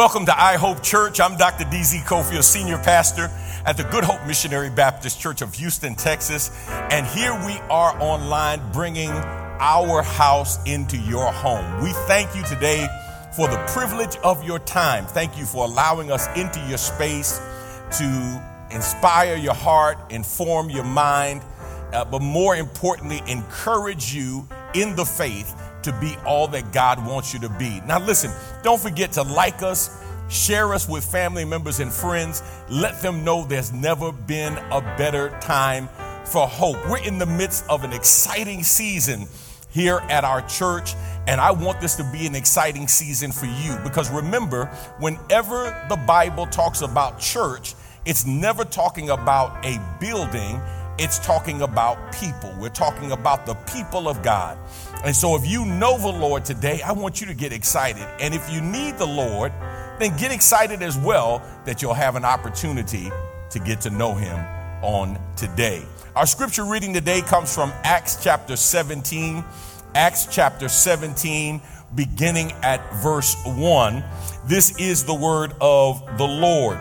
Welcome to I Hope Church. I'm Dr. DZ Cofield, Senior Pastor at the Good Hope Missionary Baptist Church of Houston, Texas. And here we are online bringing our house into your home. We thank you today for the privilege of your time. Thank you for allowing us into your space to inspire your heart, inform your mind, uh, but more importantly, encourage you in the faith to be all that God wants you to be. Now, listen, don't forget to like us, share us with family members and friends. Let them know there's never been a better time for hope. We're in the midst of an exciting season here at our church, and I want this to be an exciting season for you because remember, whenever the Bible talks about church, it's never talking about a building it's talking about people. We're talking about the people of God. And so if you know the Lord today, I want you to get excited. And if you need the Lord, then get excited as well that you'll have an opportunity to get to know him on today. Our scripture reading today comes from Acts chapter 17. Acts chapter 17, beginning at verse 1. This is the word of the Lord.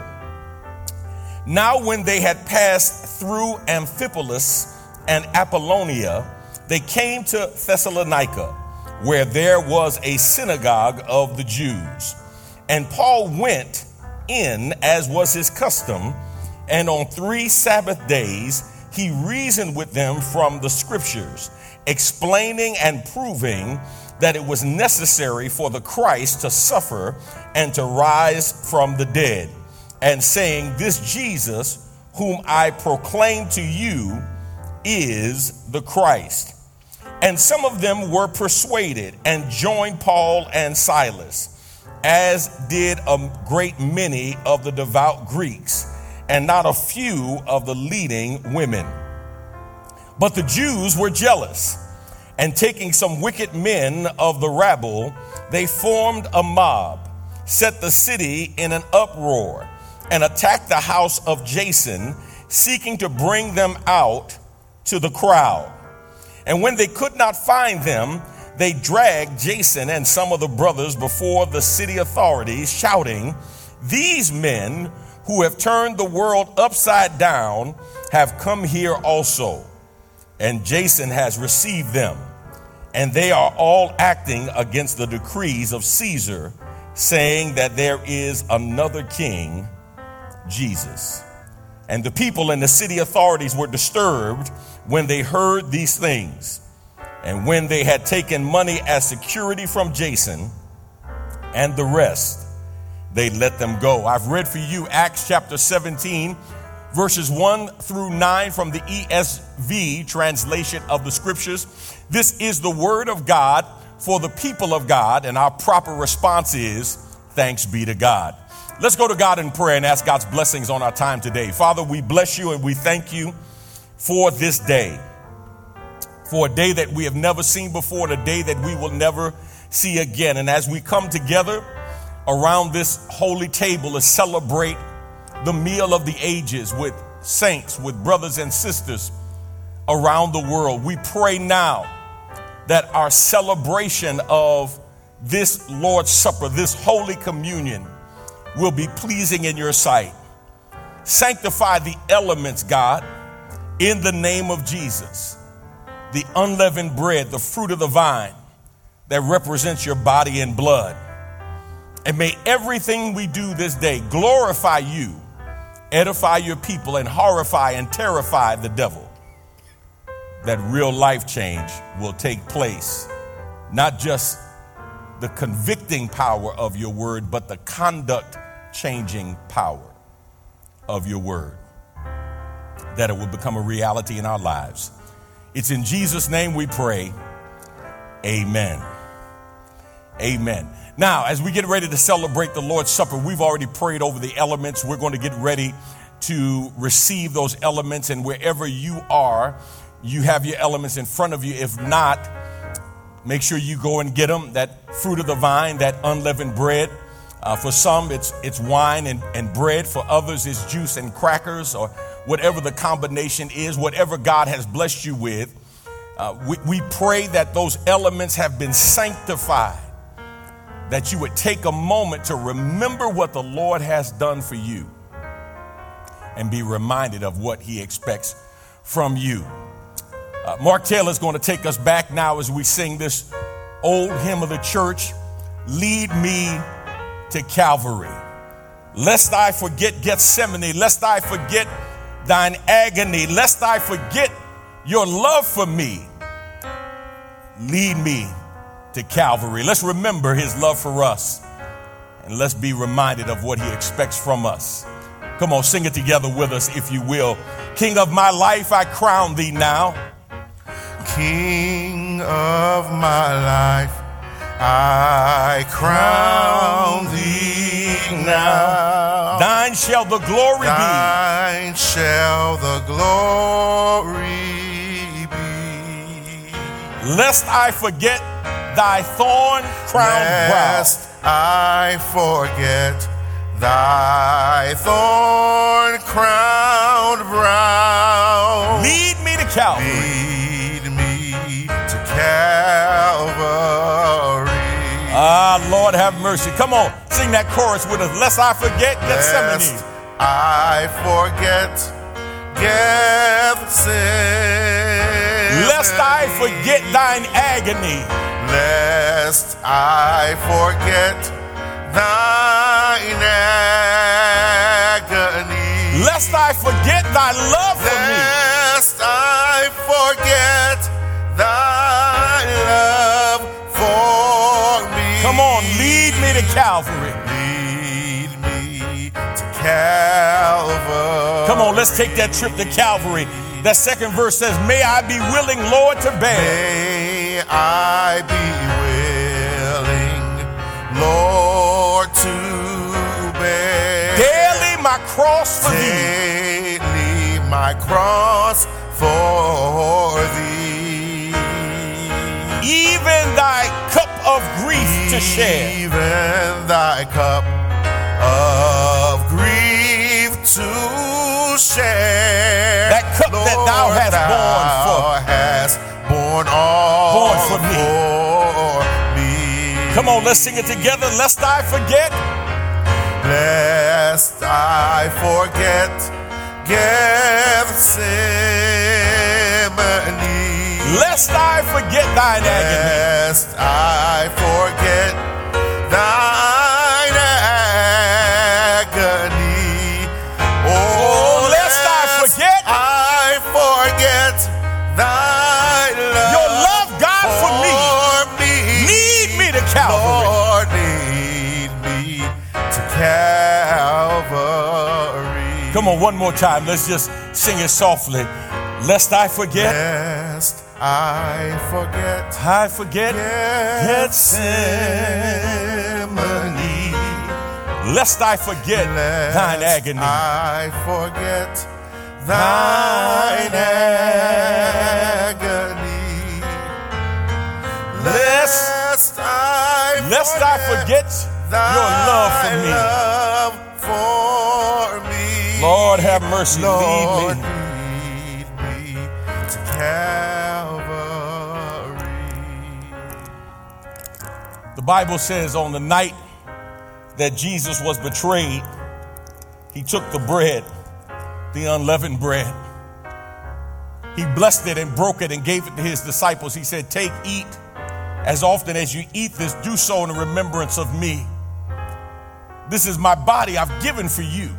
Now, when they had passed through Amphipolis and Apollonia, they came to Thessalonica, where there was a synagogue of the Jews. And Paul went in, as was his custom, and on three Sabbath days he reasoned with them from the scriptures, explaining and proving that it was necessary for the Christ to suffer and to rise from the dead and saying, This Jesus, whom I proclaim to you, is the Christ. And some of them were persuaded and joined Paul and Silas, as did a great many of the devout Greeks, and not a few of the leading women. But the Jews were jealous, and taking some wicked men of the rabble, they formed a mob, set the city in an uproar and attacked the house of Jason, seeking to bring them out to the crowd. And when they could not find them, they dragged Jason and some of the brothers before the city authorities, shouting, These men who have turned the world upside down have come here also. And Jason has received them. And they are all acting against the decrees of Caesar, saying that there is another king Jesus. And the people and the city authorities were disturbed when they heard these things. And when they had taken money as security from Jason and the rest, they let them go. I've read for you Acts chapter 17, verses 1 through 9 from the ESV translation of the scriptures. This is the word of God for the people of God, and our proper response is thanks be to God. Let's go to God in prayer and ask God's blessings on our time today. Father, we bless you and we thank you for this day, for a day that we have never seen before, and a day that we will never see again. And as we come together around this holy table to celebrate the meal of the ages with saints, with brothers and sisters around the world, we pray now that our celebration of this Lord's Supper, this Holy Communion, will be pleasing in your sight. Sanctify the elements, God, in the name of Jesus. The unleavened bread, the fruit of the vine that represents your body and blood. And may everything we do this day glorify you, edify your people, and horrify and terrify the devil. That real life change will take place, not just the convicting power of your word, but the conduct changing power of your word. That it will become a reality in our lives. It's in Jesus' name we pray. Amen. Amen. Now, as we get ready to celebrate the Lord's Supper, we've already prayed over the elements. We're going to get ready to receive those elements, and wherever you are, you have your elements in front of you. If not, Make sure you go and get them that fruit of the vine, that unleavened bread. Uh, for some, it's, it's wine and, and bread. For others, it's juice and crackers, or whatever the combination is, whatever God has blessed you with. Uh, we, we pray that those elements have been sanctified that you would take a moment to remember what the Lord has done for you and be reminded of what he expects from you. Uh, Mark Taylor is going to take us back now as we sing this old hymn of the church Lead me to Calvary. Lest I forget Gethsemane, lest I forget thine agony, lest I forget your love for me. Lead me to Calvary. Let's remember his love for us and let's be reminded of what he expects from us. Come on, sing it together with us if you will. King of my life, I crown thee now. King of my life, I crown thee now. Thine shall the glory be Thine shall the glory be. Lest I forget thy thorn crowned brow. Lest I forget thy thorn crowned brow. Lead me to Calvary. Lead me to Calvary. Ah, Lord, have mercy. Come on, sing that chorus with us. Lest I forget Gethsemane. Lest I forget Gethsemane. Lest I forget thine agony. Lest I forget thine agony. Lest I forget thy love for me. Lest I forget thy love Calvary. Lead me to Calvary. Come on, let's take that trip to Calvary. That second verse says, May I be willing, Lord, to bear. May I be willing, Lord, to bear Daily my cross for thee. daily my cross for thee. Even thy cup of grief to share. Even thy cup of grief to share. That cup that thou Lord, hast borne for- thou hast borne all Borne for me. for me. Come on, let's sing it together. Lest I forget. Lest I forget Gethsemane. Lest I forget thine agony. Lest I forget thine agony. Oh, oh lest I forget I forget thy love. Your love, God, for me. me. Lead me to Calvary. Lord, lead me to Calvary. Come on, one more time. Let's just sing it softly. Lest I forget. Lest I forget I forget. Gethsemane. Lest I forget Lest thine agony. I forget thine agony. Lest- Lest I Lest I forget your love for me. love for me. Lord, have mercy. Lord, Lead me. lead me to The Bible says on the night that Jesus was betrayed, he took the bread, the unleavened bread. He blessed it and broke it and gave it to his disciples. He said, Take, eat. As often as you eat this, do so in remembrance of me. This is my body I've given for you.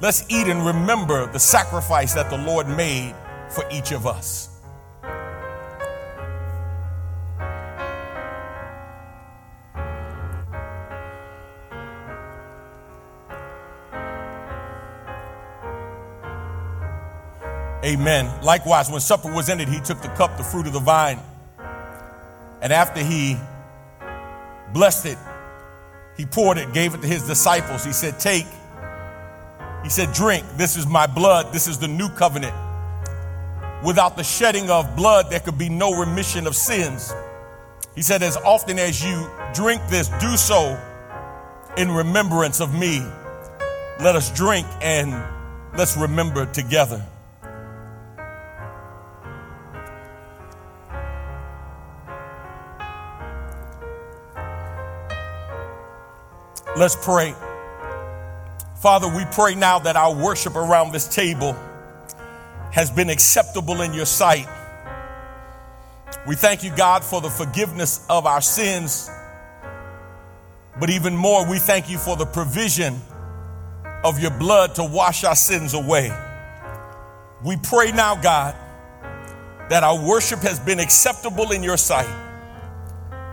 Let's eat and remember the sacrifice that the Lord made for each of us. Amen. Likewise, when supper was ended, he took the cup, the fruit of the vine, and after he blessed it, he poured it, gave it to his disciples. He said, Take. He said, Drink. This is my blood. This is the new covenant. Without the shedding of blood, there could be no remission of sins. He said, As often as you drink this, do so in remembrance of me. Let us drink and let's remember together. Let's pray. Father, we pray now that our worship around this table has been acceptable in your sight. We thank you, God, for the forgiveness of our sins. But even more, we thank you for the provision of your blood to wash our sins away. We pray now, God, that our worship has been acceptable in your sight.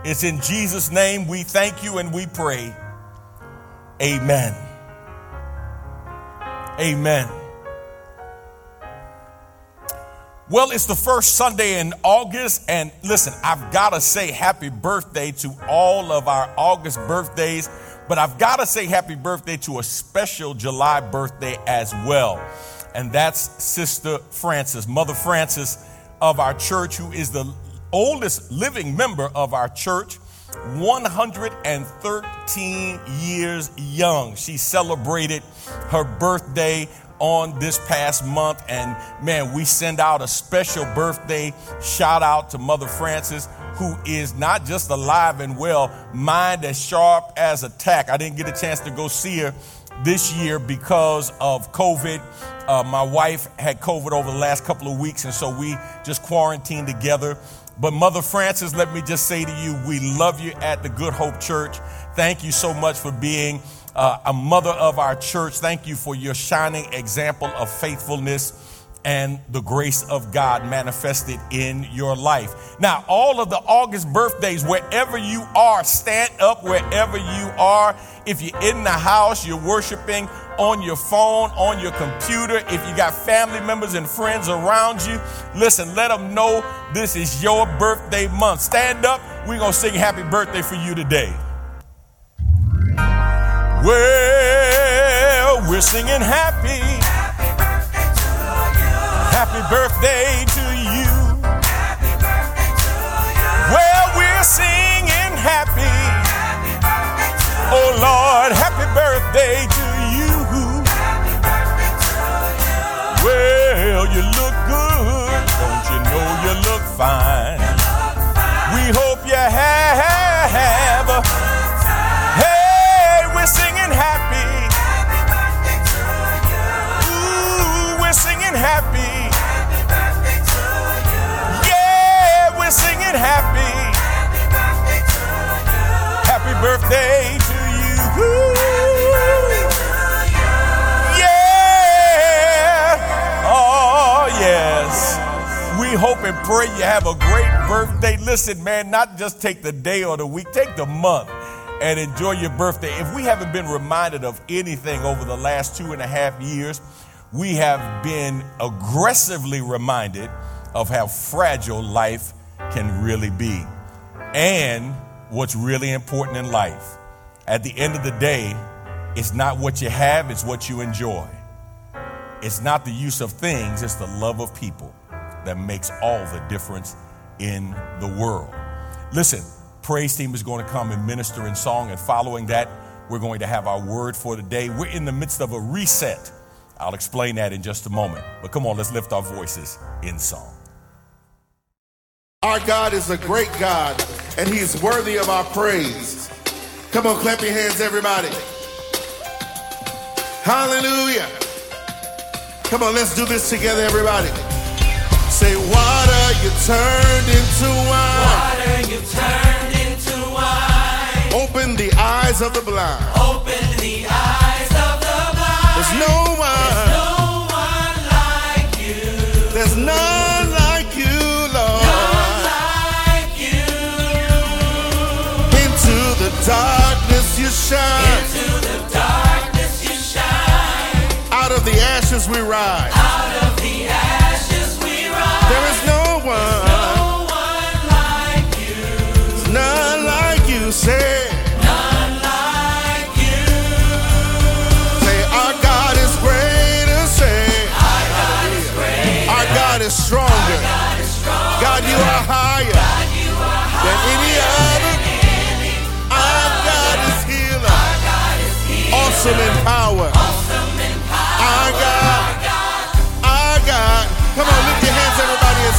It's in Jesus' name we thank you and we pray. Amen. Amen. Well, it's the first Sunday in August, and listen, I've got to say happy birthday to all of our August birthdays, but I've got to say happy birthday to a special July birthday as well, and that's Sister Frances, Mother Frances of our church, who is the oldest living member of our church. 113 years young. She celebrated her birthday on this past month. And man, we send out a special birthday shout out to Mother Frances, who is not just alive and well, mind as sharp as a tack. I didn't get a chance to go see her this year because of COVID. Uh, my wife had COVID over the last couple of weeks, and so we just quarantined together. But Mother Frances, let me just say to you, we love you at the Good Hope Church. Thank you so much for being uh, a mother of our church. Thank you for your shining example of faithfulness and the grace of God manifested in your life. Now, all of the August birthdays, wherever you are, stand up wherever you are. If you're in the house, you're worshiping on your phone, on your computer. If you got family members and friends around you, listen, let them know this is your birthday month. Stand up. We're going to sing happy birthday for you today. Well, we're singing happy. Happy birthday to you. Happy birthday to you. Well, we're singing happy. happy Oh Lord, happy birthday to you. Well, you look good. Don't you know you look fine? We hope you have Yeah, we're singing happy. Birthday to you. Happy birthday to you. birthday to you. Yeah. Oh, yes. We hope and pray you have a great birthday. Listen, man, not just take the day or the week, take the month and enjoy your birthday. If we haven't been reminded of anything over the last two and a half years, we have been aggressively reminded of how fragile life can really be and what's really important in life. At the end of the day, it's not what you have, it's what you enjoy. It's not the use of things, it's the love of people that makes all the difference in the world. Listen, praise team is going to come and minister in song, and following that, we're going to have our word for the day. We're in the midst of a reset. I'll explain that in just a moment. But come on, let's lift our voices in song. Our God is a great God, and He's worthy of our praise. Come on, clap your hands, everybody. Hallelujah. Come on, let's do this together, everybody. Say, water you turned into wine. Water you turned into wine. Open the eyes of the blind. Open the eyes of the blind. There's no one, There's No one like you. there's none you shine. Into the darkness you shine. Out of the ashes we rise.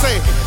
Say,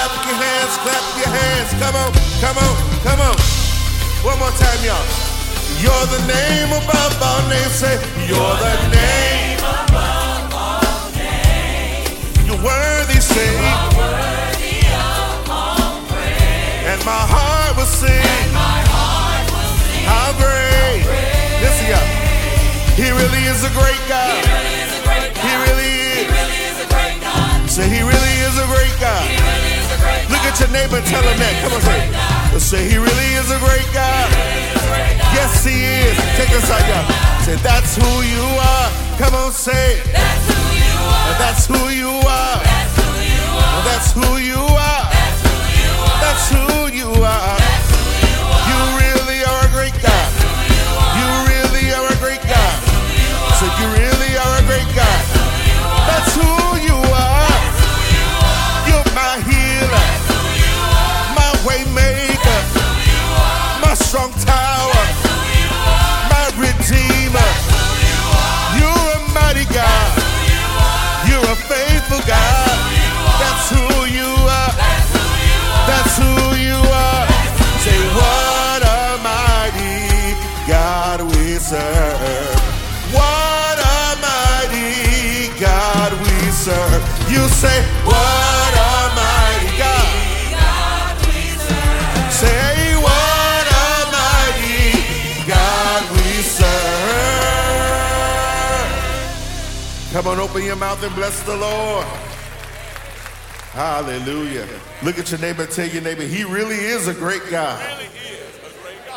Clap your hands, clap your hands. Come on, come on, come on. One more time, y'all. You're the name above all names. Say, you're, the, name, above all names. You're worthy, say. You're worthy of all praise. And my heart will sing. And my heart will sing. How great. How great! Listen, y'all. He really is a great God. He really is. a great God. He really is. He really is a great God. Say, he really is a great God. Look at your neighbor and tell him that. Come on, say, say he really is a great guy. Yes, he is. Take us out, y'all. Say that's who you are. Come on, say. That's who you are. That's who you are. That's who you are. That's who you are. You really are a great guy. You really are a great guy. So you really are a great guy. That's who you are. You're my healer. Come on, open your mouth and bless the Lord. Hallelujah. Look at your neighbor tell your neighbor, he really is a great guy.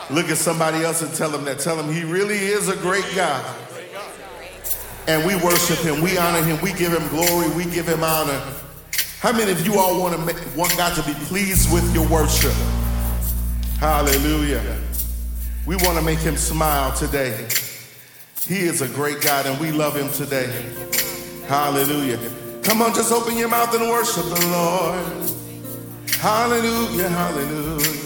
Look at somebody else and tell them that. Tell them he really is a great God. And we worship him, we honor him, we give him glory, we give him honor. How many of you all want, to make, want God to be pleased with your worship? Hallelujah. We want to make him smile today. He is a great God and we love him today. Hallelujah. Come on, just open your mouth and worship the Lord. Hallelujah, hallelujah.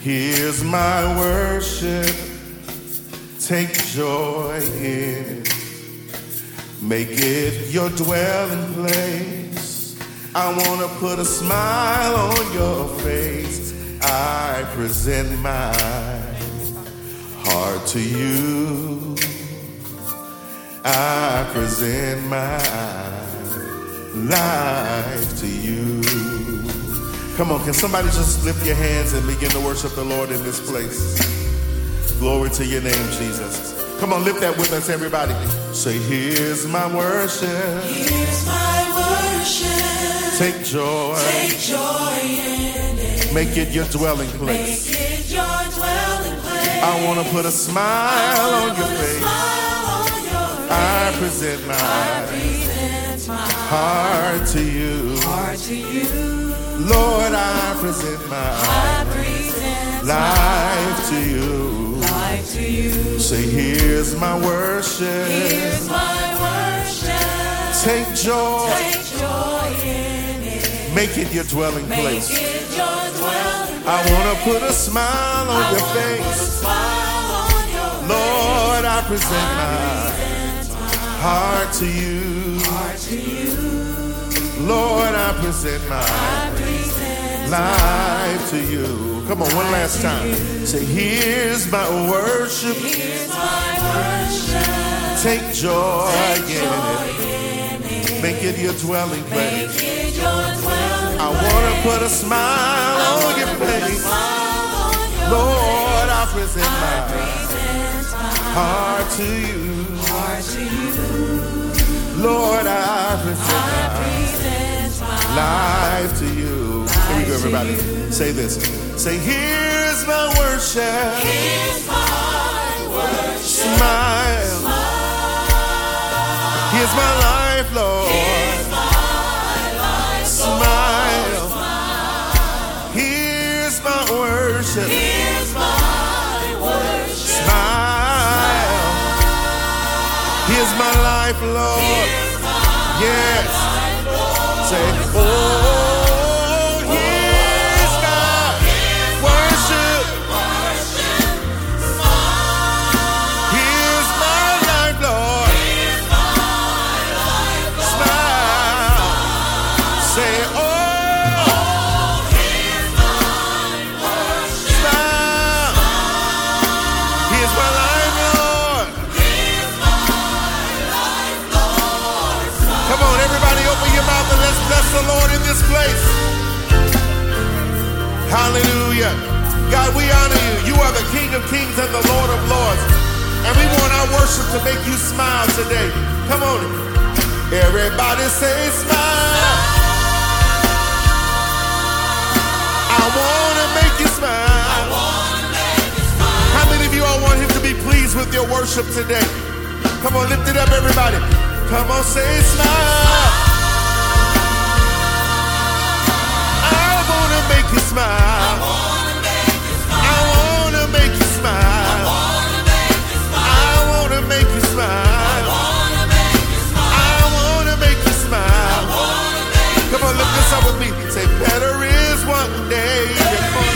Here's my worship. Take joy in it. Make it your dwelling place. I want to put a smile on your face. I present my heart to you. I present my life to you. Come on, can somebody just lift your hands and begin to worship the Lord in this place? Glory to your name, Jesus. Come on, lift that with us, everybody. Say, here's my worship. Here's my worship. Take joy. Take joy in it. Make it your dwelling place. I want to put a smile on your face. smile on your I present I my present my heart to you. heart to you. Lord, I present my I present life to you. my life to you. Say, here's my worship. Here's my worship. Take joy. Take joy in it. Make it your dwelling Make place. it your dwelling I want to put a smile on I your wanna face. on your Lord, I present I my present my heart to you. heart to you. Lord, I present my I present life to you. Come on, one last time. Say, here's my worship. Here's worship. Take joy Take in it. in it. Make it your dwelling place. your dwelling I want to put a smile on your face. Lord, I present my heart to you. Lord, I present my life to you. Here we go, everybody. Say this. Say, here's my worship. Here's my worship. Smile. Here's my life, Lord. Worship. Smile. Here's my life, Lord. Yes. Say, oh, King of kings and the Lord of lords. And we want our worship to make you smile today. Come on. Everybody say smile. I want to make you smile. How many of you all want him to be pleased with your worship today? Come on, lift it up, everybody. Come on, say smile. I want to make you smile. On, lift this up with me. Say, better is one day in your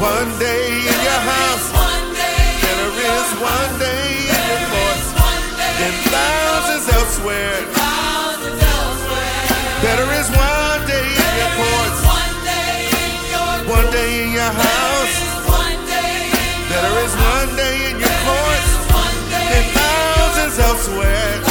one day in your house. Better is one day in your courts than thousands elsewhere. Better is one day in your courts, one day in your house. Better is one day in your courts than thousands elsewhere.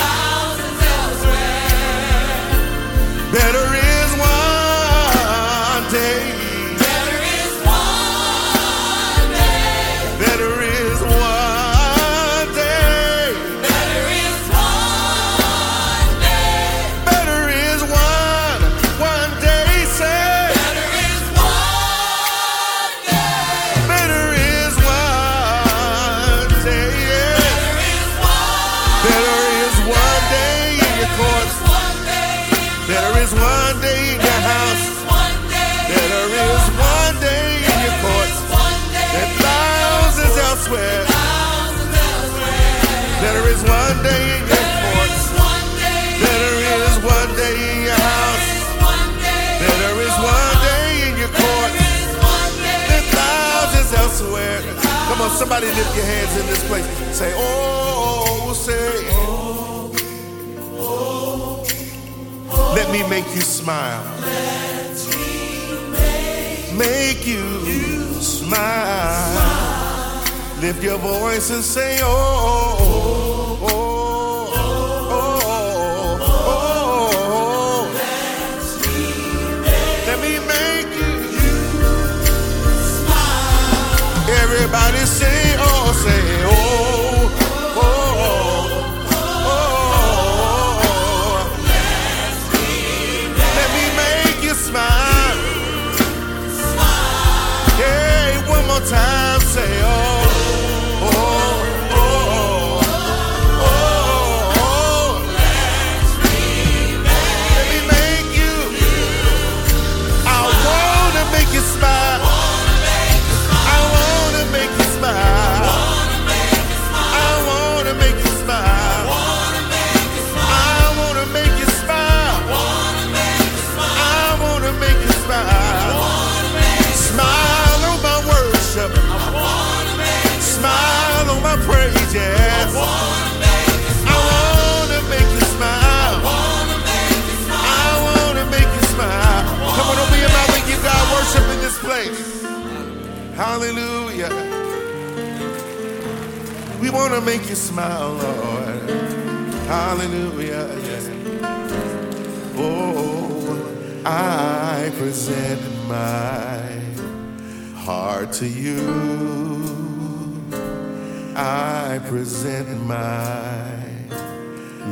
Somebody lift your hands in this place. Say, oh, oh, oh, say. Let me make you smile. Make you smile. Lift your voice and say, oh, oh, oh, Wanna make you smile, Lord. Hallelujah. Oh, I present my heart to you. I present my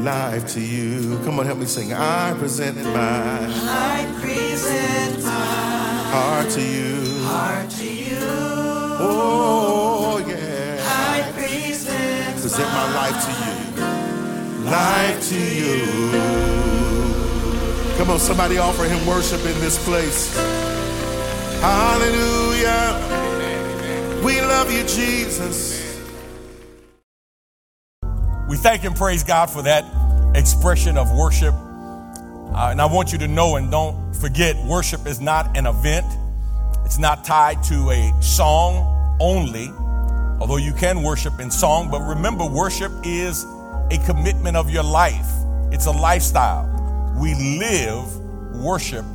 life to you. Come on, help me sing. I present my I present my heart to you. heart to you. Oh, present my life to you. Life to you. Come on, somebody offer him worship in this place. Hallelujah. We love you, Jesus. We thank and praise God for that expression of worship. Uh, and I want you to know and don't forget worship is not an event, it's not tied to a song only, although you can worship in song. But remember, worship is a commitment of your life, it's a lifestyle. We live worship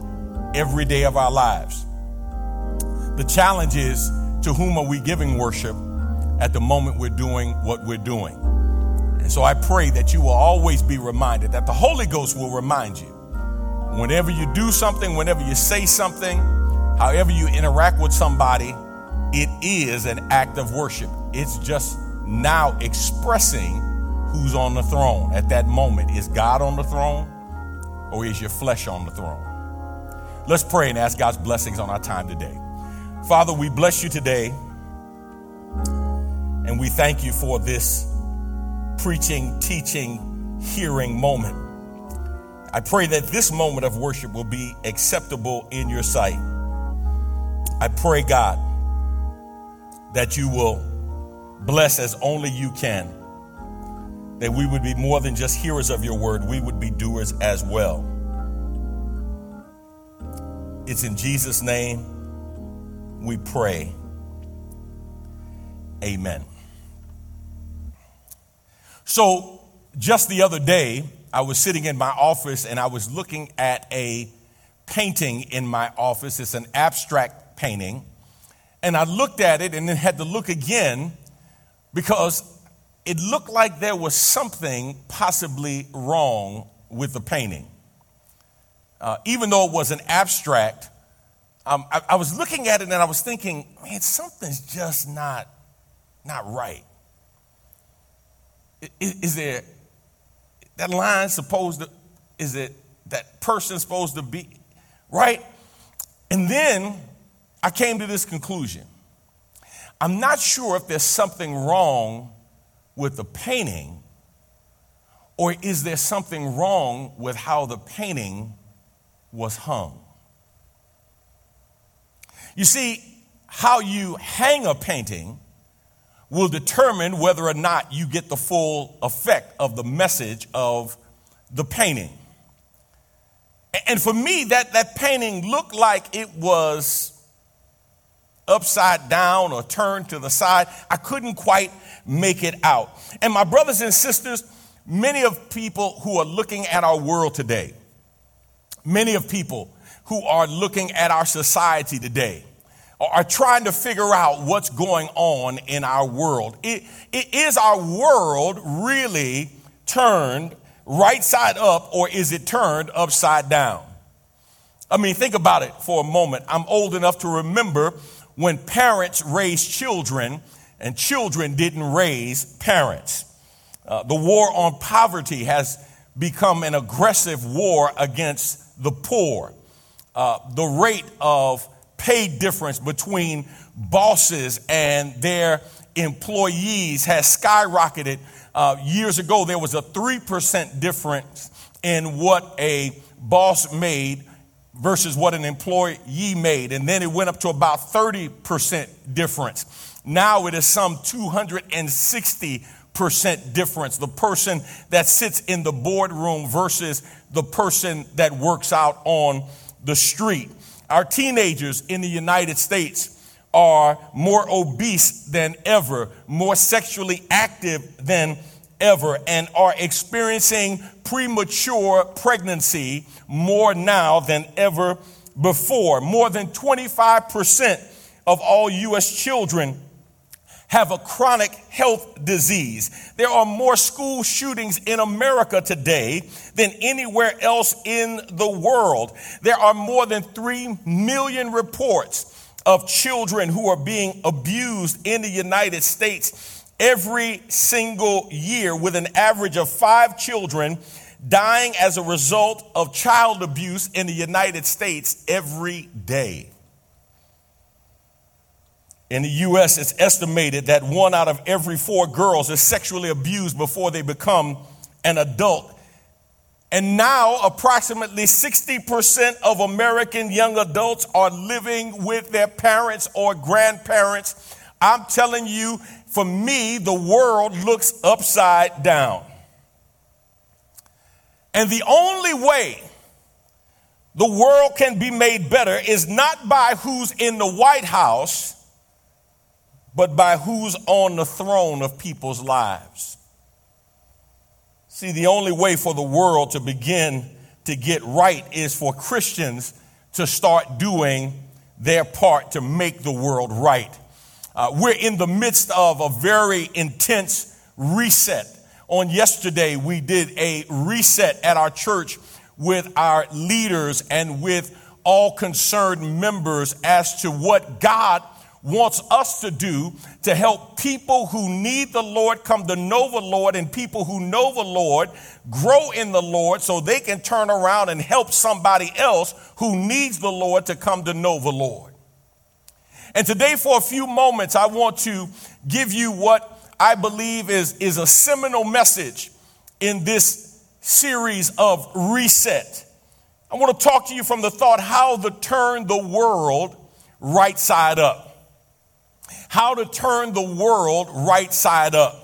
every day of our lives. The challenge is to whom are we giving worship at the moment we're doing what we're doing? And so I pray that you will always be reminded, that the Holy Ghost will remind you. Whenever you do something, whenever you say something, however you interact with somebody, it is an act of worship. It's just now expressing who's on the throne at that moment. Is God on the throne or is your flesh on the throne? Let's pray and ask God's blessings on our time today. Father, we bless you today and we thank you for this preaching, teaching, hearing moment. I pray that this moment of worship will be acceptable in your sight. I pray, God, that you will bless as only you can, that we would be more than just hearers of your word, we would be doers as well. It's in Jesus' name we pray. Amen. So, just the other day, I was sitting in my office and I was looking at a painting in my office. It's an abstract painting. And I looked at it and then had to look again because it looked like there was something possibly wrong with the painting. Uh, even though it was an abstract, um, I, I was looking at it and I was thinking, man, something's just not, not right. Is, is there that line supposed to, is it that person supposed to be right? And then I came to this conclusion. I'm not sure if there's something wrong with the painting, or is there something wrong with how the painting was hung? You see, how you hang a painting will determine whether or not you get the full effect of the message of the painting. And for me, that, that painting looked like it was upside down or turned to the side. I couldn't quite make it out. And my brothers and sisters, many of people who are looking at our world today, many of people who are looking at our society today, are trying to figure out what's going on in our world. It, it, is our world really turned right side up or is it turned upside down? I mean, think about it for a moment. I'm old enough to remember when parents raised children and children didn't raise parents. Uh, the war on poverty has become an aggressive war against the poor. Uh, the rate of pay difference between bosses and their employees has skyrocketed. Uh, years ago, there was a 3% difference in what a boss made versus what an employee ye made. And then it went up to about 30% difference. Now it is some 260% difference. The person that sits in the boardroom versus the person that works out on the street. Our teenagers in the United States are more obese than ever, more sexually active than ever, and are experiencing premature pregnancy more now than ever before. More than 25% of all U.S. children have a chronic health disease. There are more school shootings in America today than anywhere else in the world. There are more than 3 million reports of children who are being abused in the United States every single year, with an average of five children dying as a result of child abuse in the United States every day. In the US, it's estimated that one out of every four girls is sexually abused before they become an adult. And now, approximately 60% of American young adults are living with their parents or grandparents. I'm telling you, for me, the world looks upside down. And the only way the world can be made better is not by who's in the White House but by who's on the throne of people's lives. See, the only way for the world to begin to get right is for Christians to start doing their part to make the world right. Uh, we're in the midst of a very intense reset. On yesterday, we did a reset at our church with our leaders and with all concerned members as to what God wants us to do to help people who need the Lord come to know the Lord and people who know the Lord grow in the Lord so they can turn around and help somebody else who needs the Lord to come to know the Lord. And today, for a few moments, I want to give you what I believe is, is a seminal message in this series of reset. I want to talk to you from the thought how to turn the world right side up how to turn the world right side up.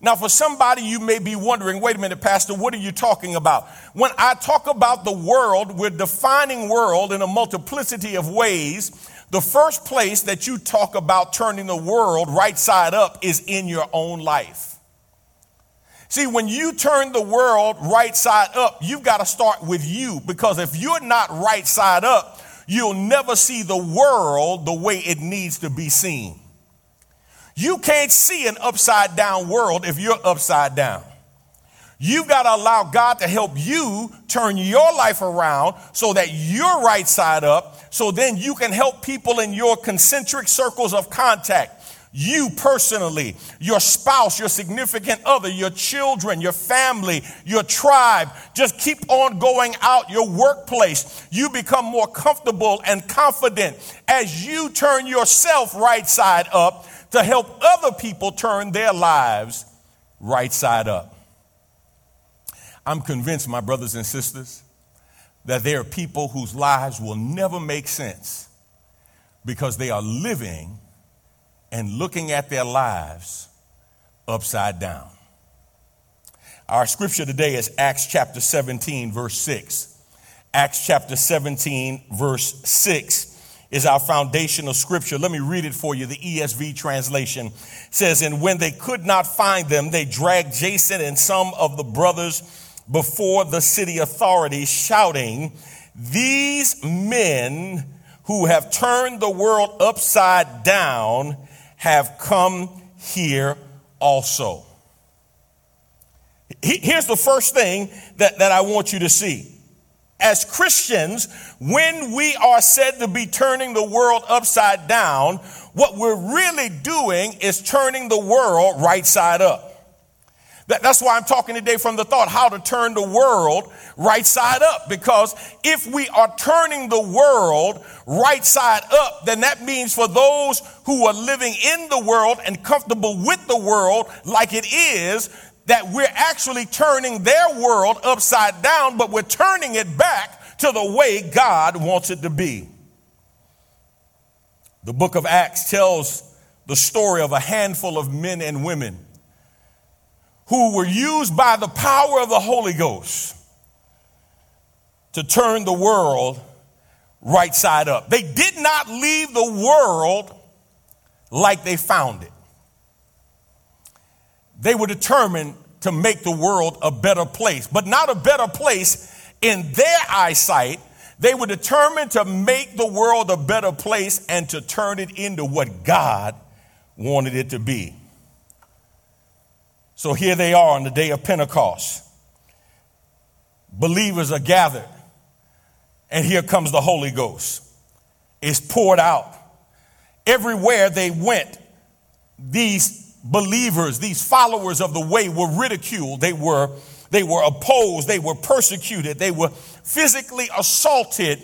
Now, for somebody, you may be wondering, wait a minute, Pastor, what are you talking about? When I talk about the world, we're defining world in a multiplicity of ways. The first place that you talk about turning the world right side up is in your own life. See, when you turn the world right side up, you've got to start with you because if you're not right side up, you'll never see the world the way it needs to be seen. You can't see an upside down world if you're upside down. You've got to allow God to help you turn your life around so that you're right side up, so then you can help people in your concentric circles of contact you personally, your spouse, your significant other, your children, your family, your tribe. Just keep on going out your workplace. You become more comfortable and confident as you turn yourself right side up to help other people turn their lives right side up. I'm convinced, my brothers and sisters, that there are people whose lives will never make sense because they are living and looking at their lives upside down. Our scripture today is Acts chapter 17, verse 6. Acts chapter 17, verse 6. is our foundational scripture. Let me read it for you. The ESV translation says, And when they could not find them, they dragged Jason and some of the brothers before the city authorities, shouting, These men who have turned the world upside down have come here also. Here's the first thing that, that I want you to see as Christians, when we are said to be turning the world upside down, what we're really doing is turning the world right side up. That's why I'm talking today from the thought how to turn the world right side up. Because if we are turning the world right side up, then that means for those who are living in the world and comfortable with the world like it is, that we're actually turning their world upside down, but we're turning it back to the way God wants it to be. The book of Acts tells the story of a handful of men and women who were used by the power of the Holy Ghost to turn the world right side up. They did not leave the world like they found it. They were determined to make the world a better place, but not a better place in their eyesight. They were determined to make the world a better place and to turn it into what God wanted it to be. So here they are on the day of Pentecost. Believers are gathered, and here comes the Holy Ghost. It's poured out. Everywhere they went, these believers, these followers of the way were ridiculed. They were, they were opposed. They were persecuted. They were physically assaulted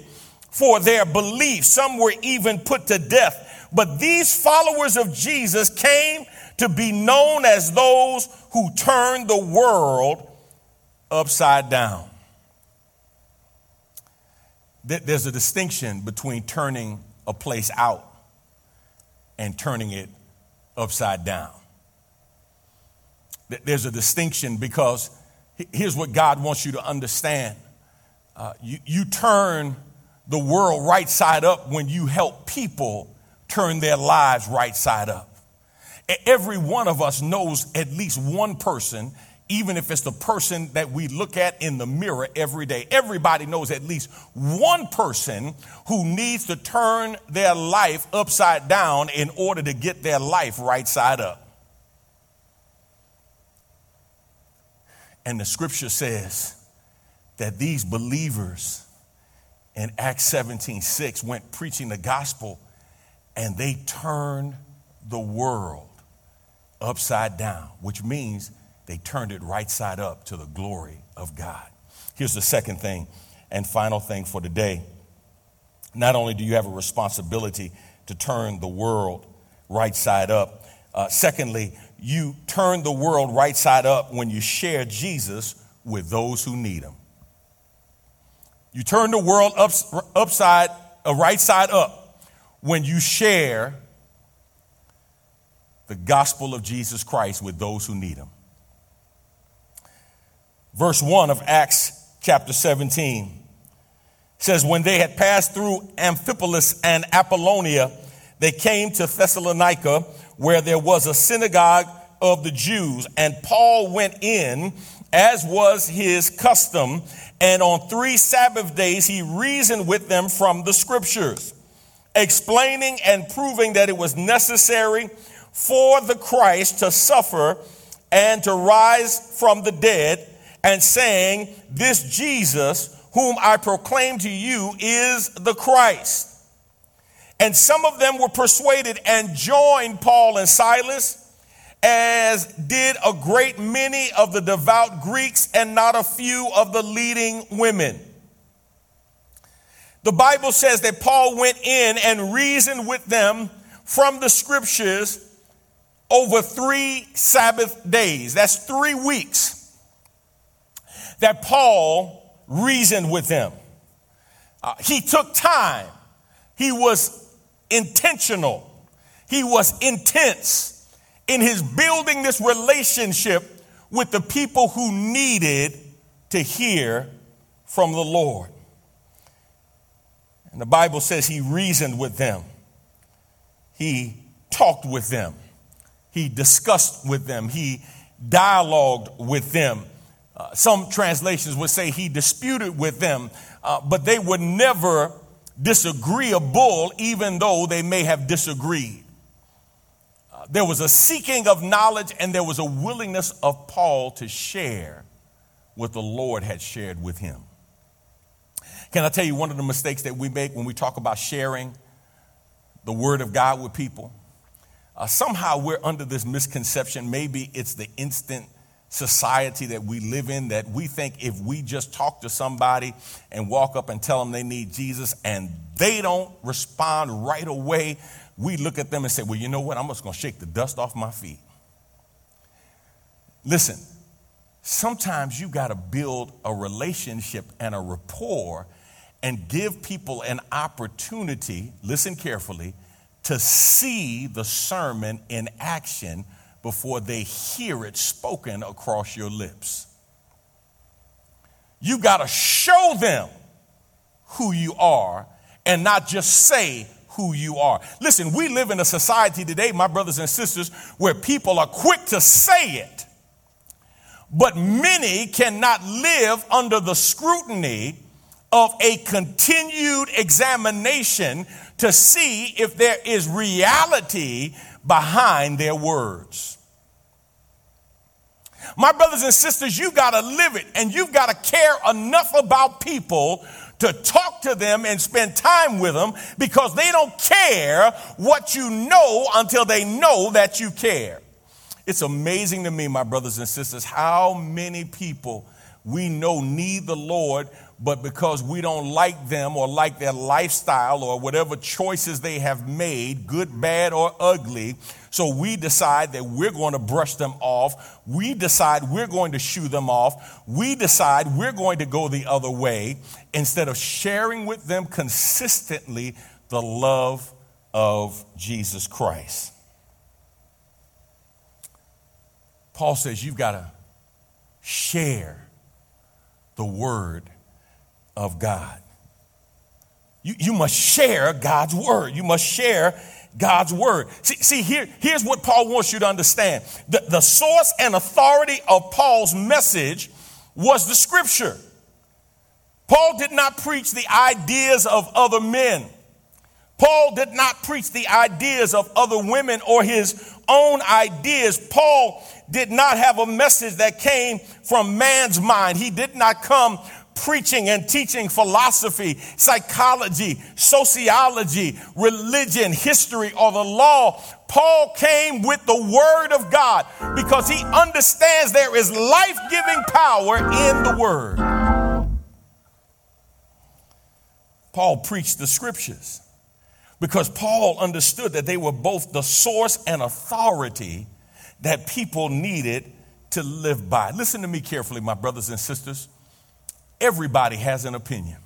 for their beliefs. Some were even put to death. But these followers of Jesus came to be known as those who turned the world upside down. There's a distinction between turning a place out and turning it upside down. There's a distinction because here's what God wants you to understand. Uh, you, you turn the world right side up when you help people turn their lives right side up. Every one of us knows at least one person, even if it's the person that we look at in the mirror every day. Everybody knows at least one person who needs to turn their life upside down in order to get their life right side up. And the scripture says that these believers in Acts 17 6 went preaching the gospel and they turned the world upside down, which means they turned it right side up to the glory of God. Here's the second thing and final thing for today. Not only do you have a responsibility to turn the world right side up, uh, secondly, you turn the world right side up when you share Jesus with those who need him. You turn the world up, upside, uh, right side up when you share the gospel of Jesus Christ with those who need him. Verse 1 of Acts chapter 17 says, When they had passed through Amphipolis and Apollonia, they came to Thessalonica where there was a synagogue of the Jews. And Paul went in, as was his custom, and on three Sabbath days he reasoned with them from the scriptures, explaining and proving that it was necessary for the Christ to suffer and to rise from the dead, and saying, This Jesus, whom I proclaim to you, is the Christ. And some of them were persuaded and joined Paul and Silas, as did a great many of the devout Greeks and not a few of the leading women. The Bible says that Paul went in and reasoned with them from the scriptures over three Sabbath days. That's three weeks that Paul reasoned with them. Uh, he took time. He was intentional. He was intense in his building this relationship with the people who needed to hear from the Lord. And the Bible says he reasoned with them, he talked with them, he discussed with them, he dialogued with them. Uh, some translations would say he disputed with them, uh, but they were never disagreeable, even though they may have disagreed. Uh, there was a seeking of knowledge and there was a willingness of Paul to share what the Lord had shared with him. Can I tell you one of the mistakes that we make when we talk about sharing the Word of God with people? Uh, somehow we're under this misconception. Maybe it's the instant society that we live in that we think if we just talk to somebody and walk up and tell them they need Jesus and they don't respond right away, we look at them and say, Well, you know what? I'm just going to shake the dust off my feet. Listen, sometimes you got to build a relationship and a rapport and give people an opportunity, listen carefully, to see the sermon in action before they hear it spoken across your lips. You got to show them who you are and not just say who you are. Listen, we live in a society today, my brothers and sisters, where people are quick to say it, but many cannot live under the scrutiny of a continued examination to see if there is reality behind their words. My brothers and sisters, you've got to live it and you've got to care enough about people to talk to them and spend time with them because they don't care what you know until they know that you care. It's amazing to me, my brothers and sisters, how many people we know need the Lord, but because we don't like them or like their lifestyle or whatever choices they have made, good, bad, or ugly, so we decide that we're going to brush them off. We decide we're going to shoo them off. We decide we're going to go the other way instead of sharing with them consistently the love of Jesus Christ. Paul says you've got to share the word of God. You, you must share God's word. You must share God's word. See, see here, here's what Paul wants you to understand the, the source and authority of Paul's message was the scripture. Paul did not preach the ideas of other men. Paul did not preach the ideas of other women or his own ideas. Paul did not have a message that came from man's mind. He did not come preaching and teaching philosophy, psychology, sociology, religion, history, or the law. Paul came with the word of God because he understands there is life giving power in the word. Paul preached the scriptures because Paul understood that they were both the source and authority that people needed to live by. Listen to me carefully, my brothers and sisters. Everybody has an opinion.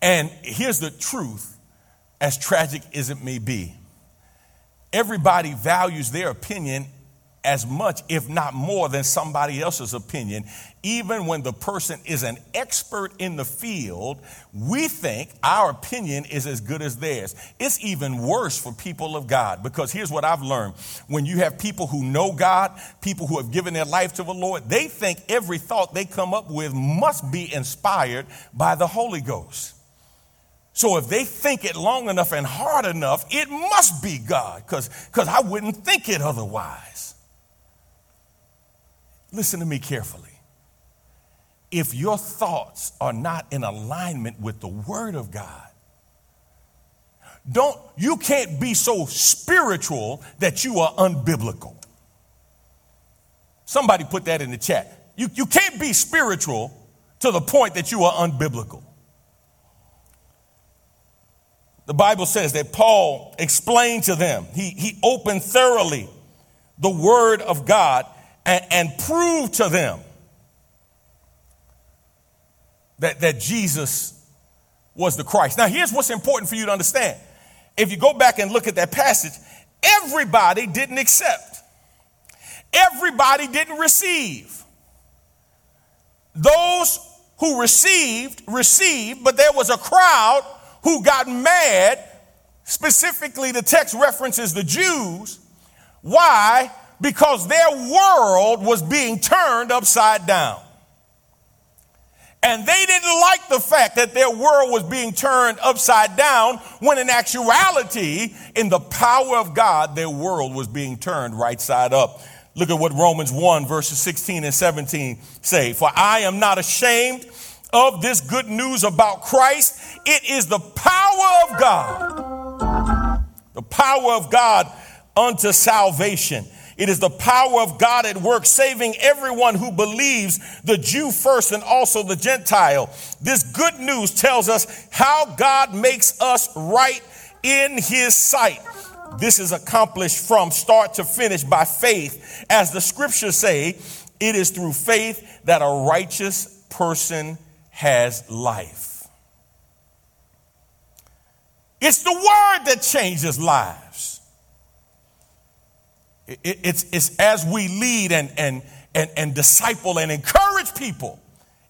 And here's the truth, as tragic as it may be everybody values their opinion as much, if not more, than somebody else's opinion. Even when the person is an expert in the field, we think our opinion is as good as theirs. It's even worse for people of God because here's what I've learned. When you have people who know God, people who have given their life to the Lord, they think every thought they come up with must be inspired by the Holy Ghost. So if they think it long enough and hard enough, it must be God because I wouldn't think it otherwise. Listen to me carefully. If your thoughts are not in alignment with the Word of God, don't you can't be so spiritual that you are unbiblical. Somebody put that in the chat. You, you can't be spiritual to the point that you are unbiblical. The Bible says that Paul explained to them, he, he opened thoroughly the word of God and, and prove to them that, that Jesus was the Christ. Now, here's what's important for you to understand. If you go back and look at that passage, everybody didn't accept, everybody didn't receive. Those who received, received, but there was a crowd who got mad. Specifically, the text references the Jews. Why? Because their world was being turned upside down. And they didn't like the fact that their world was being turned upside down when in actuality, in the power of God, their world was being turned right side up. Look at what Romans 1 verses 16 and 17 say. For I am not ashamed of this good news about Christ. It is the power of God. The power of God unto salvation it is the power of God at work, saving everyone who believes, the Jew first and also the Gentile. This good news tells us how God makes us right in his sight. This is accomplished from start to finish by faith. As the scriptures say, it is through faith that a righteous person has life. It's the word that changes lives. It's, it's as we lead and, and, and, and disciple and encourage people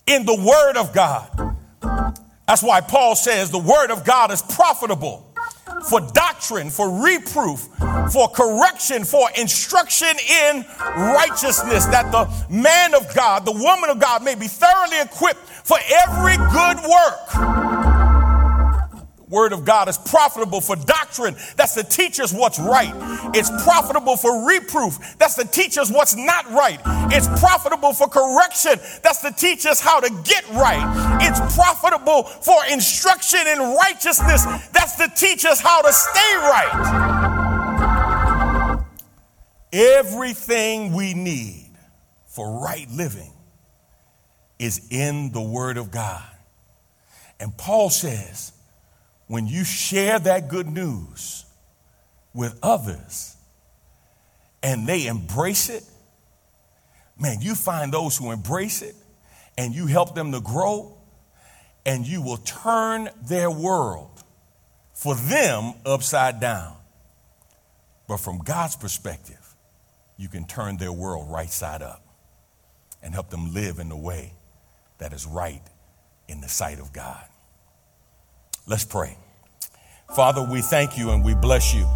in the Word of God. That's why Paul says the Word of God is profitable for doctrine, for reproof, for correction, for instruction in righteousness, that the man of God, the woman of God may be thoroughly equipped for every good work word of God is profitable for doctrine. That's to teach us what's right. It's profitable for reproof. That's to teach us what's not right. It's profitable for correction. That's to teach us how to get right. It's profitable for instruction in righteousness. That's to teach us how to stay right. Everything we need for right living is in the Word of God. And Paul says, when you share that good news with others and they embrace it, man, you find those who embrace it and you help them to grow, and you will turn their world for them upside down. But from God's perspective, you can turn their world right side up and help them live in the way that is right in the sight of God. Let's pray. Father, we thank you and we bless you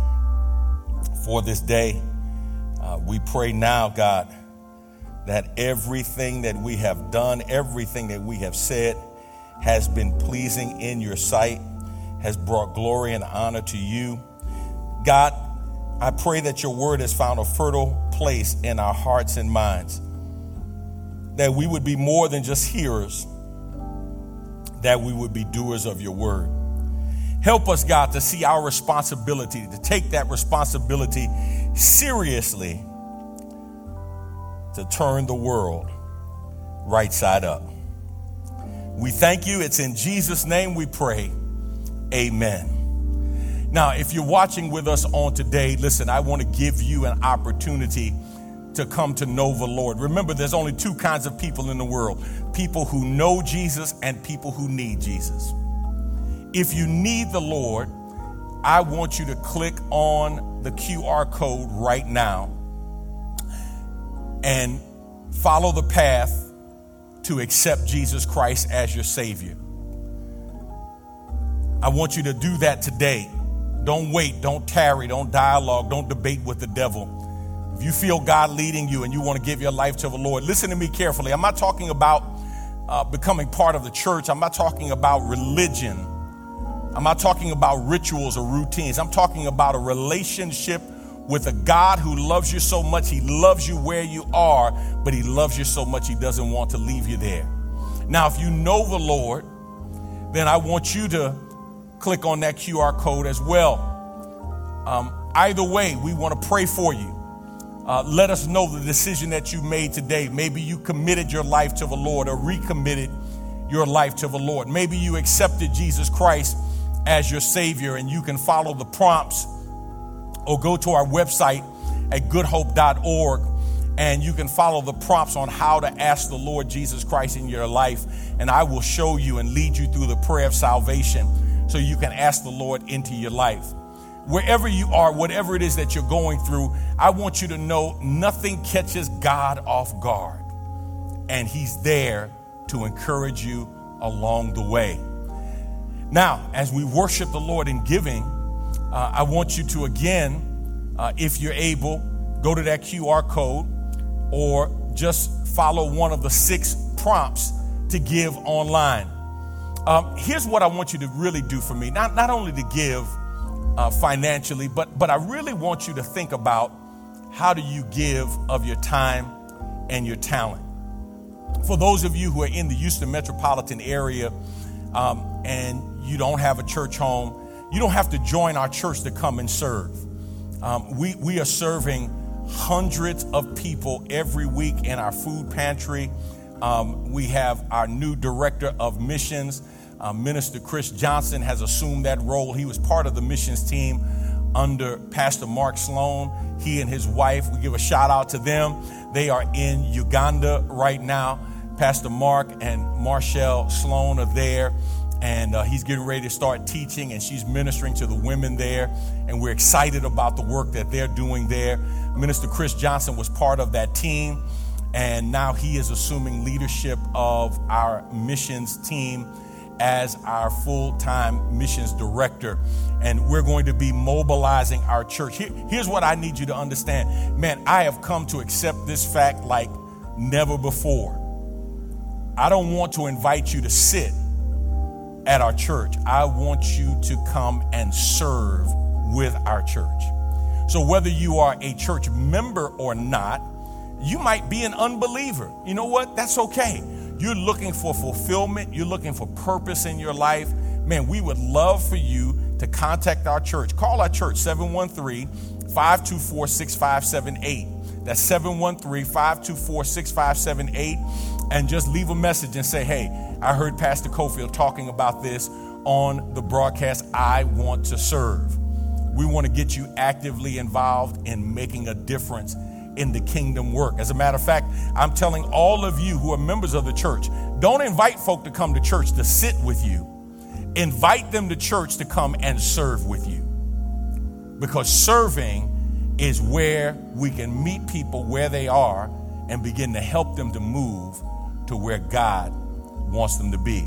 for this day. Uh, we pray now, God, that everything that we have done, everything that we have said, has been pleasing in your sight, has brought glory and honor to you. God, I pray that your word has found a fertile place in our hearts and minds, that we would be more than just hearers, that we would be doers of your word. Help us, God, to see our responsibility, to take that responsibility seriously, to turn the world right side up. We thank you. It's in Jesus' name we pray. Amen. Now, if you're watching with us on today, listen, I want to give you an opportunity to come to know the Lord. Remember, there's only two kinds of people in the world people who know Jesus and people who need Jesus. If you need the Lord, I want you to click on the QR code right now and follow the path to accept Jesus Christ as your Savior. I want you to do that today. Don't wait, don't tarry, don't dialogue, don't debate with the devil. If you feel God leading you and you want to give your life to the Lord, listen to me carefully. I'm not talking about uh, becoming part of the church, I'm not talking about religion. I'm not talking about rituals or routines. I'm talking about a relationship with a God who loves you so much. He loves you where you are, but He loves you so much He doesn't want to leave you there. Now, if you know the Lord, then I want you to click on that QR code as well. Um, either way, we want to pray for you. Uh, let us know the decision that you made today. Maybe you committed your life to the Lord or recommitted your life to the Lord. Maybe you accepted Jesus Christ as your Savior, and you can follow the prompts or go to our website at goodhope.org and you can follow the prompts on how to ask the Lord Jesus Christ in your life. And I will show you and lead you through the prayer of salvation so you can ask the Lord into your life. Wherever you are, whatever it is that you're going through, I want you to know nothing catches God off guard. And He's there to encourage you along the way. Now, as we worship the Lord in giving, uh, I want you to again, uh, if you're able, go to that QR code or just follow one of the six prompts to give online. Um, here's what I want you to really do for me not, not only to give uh, financially, but, but I really want you to think about how do you give of your time and your talent. For those of you who are in the Houston metropolitan area um, and you don't have a church home, you don't have to join our church to come and serve. Um, we, we are serving hundreds of people every week in our food pantry. Um, we have our new director of missions, uh, Minister Chris Johnson, has assumed that role. He was part of the missions team under Pastor Mark Sloan. He and his wife, we give a shout out to them. They are in Uganda right now. Pastor Mark and Marshall Sloan are there and uh, he's getting ready to start teaching and she's ministering to the women there. And we're excited about the work that they're doing there. Minister chris johnson was part of that team. And now he is assuming leadership of our missions team as our full-time missions director. And we're going to be mobilizing our church. Here, here's what i need you to understand. Man i have come to accept this fact like never before. I don't want to invite you to sit at our church. I want you to come and serve with our church. So, whether you are a church member or not, you might be an unbeliever. You know what? That's okay. You're looking for fulfillment, you're looking for purpose in your life. Man, we would love for you to contact our church. Call our church 713 524 6578. That's 713 524 6578. And just leave a message and say, hey, I heard Pastor Cofield talking about this on the broadcast. I want to serve. We want to get you actively involved in making a difference in the kingdom work. As a matter of fact, I'm telling all of you who are members of the church, don't invite folk to come to church to sit with you. Invite them to church to come and serve with you. Because serving is where we can meet people where they are and begin to help them to move to where God wants them to be.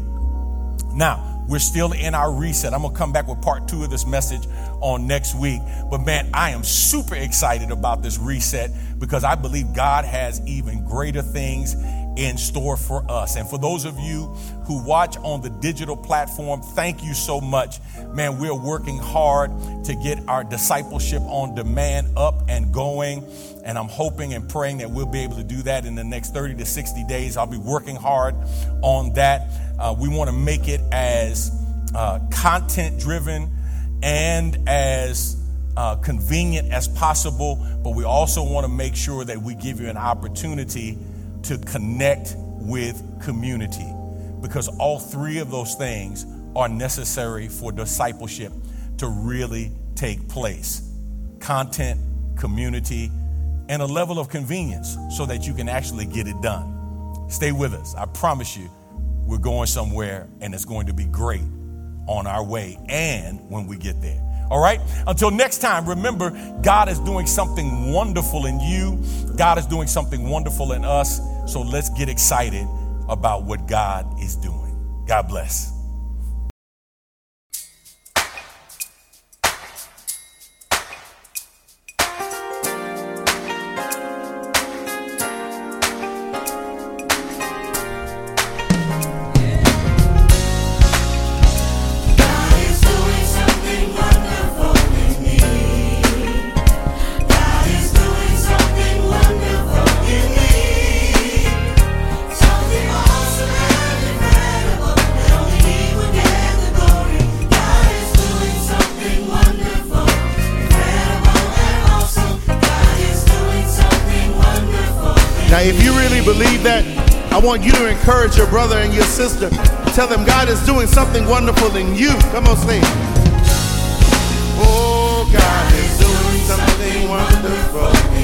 Now, we're still in our reset. I'm going to come back with part two of this message on next week. But man, I am super excited about this reset because I believe God has even greater things in store for us. And for those of you who watch on the digital platform, thank you so much. Man, we're working hard to get our discipleship on demand up and going. And I'm hoping and praying that we'll be able to do that in the next 30 to 60 days. I'll be working hard on that. Uh, we want to make it as uh, content driven and as uh, convenient as possible, but we also want to make sure that we give you an opportunity to connect with community because all three of those things are necessary for discipleship to really take place content, community, and a level of convenience so that you can actually get it done. Stay with us. I promise you, we're going somewhere and it's going to be great on our way and when we get there. All right? Until next time, remember, God is doing something wonderful in you. God is doing something wonderful in us. So let's get excited about what God is doing. God bless. Want you to encourage your brother and your sister. Tell them God is doing something wonderful in you. Come on, sing. Oh, God is doing something wonderful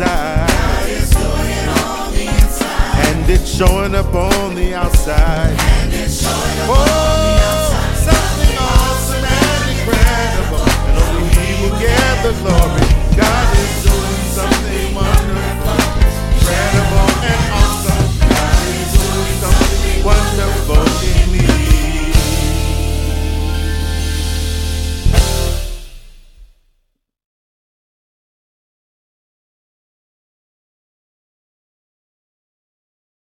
on the inside. And it's showing up on the outside. And it's showing up oh, something awesome and incredible. And only He will get the glory. God is doing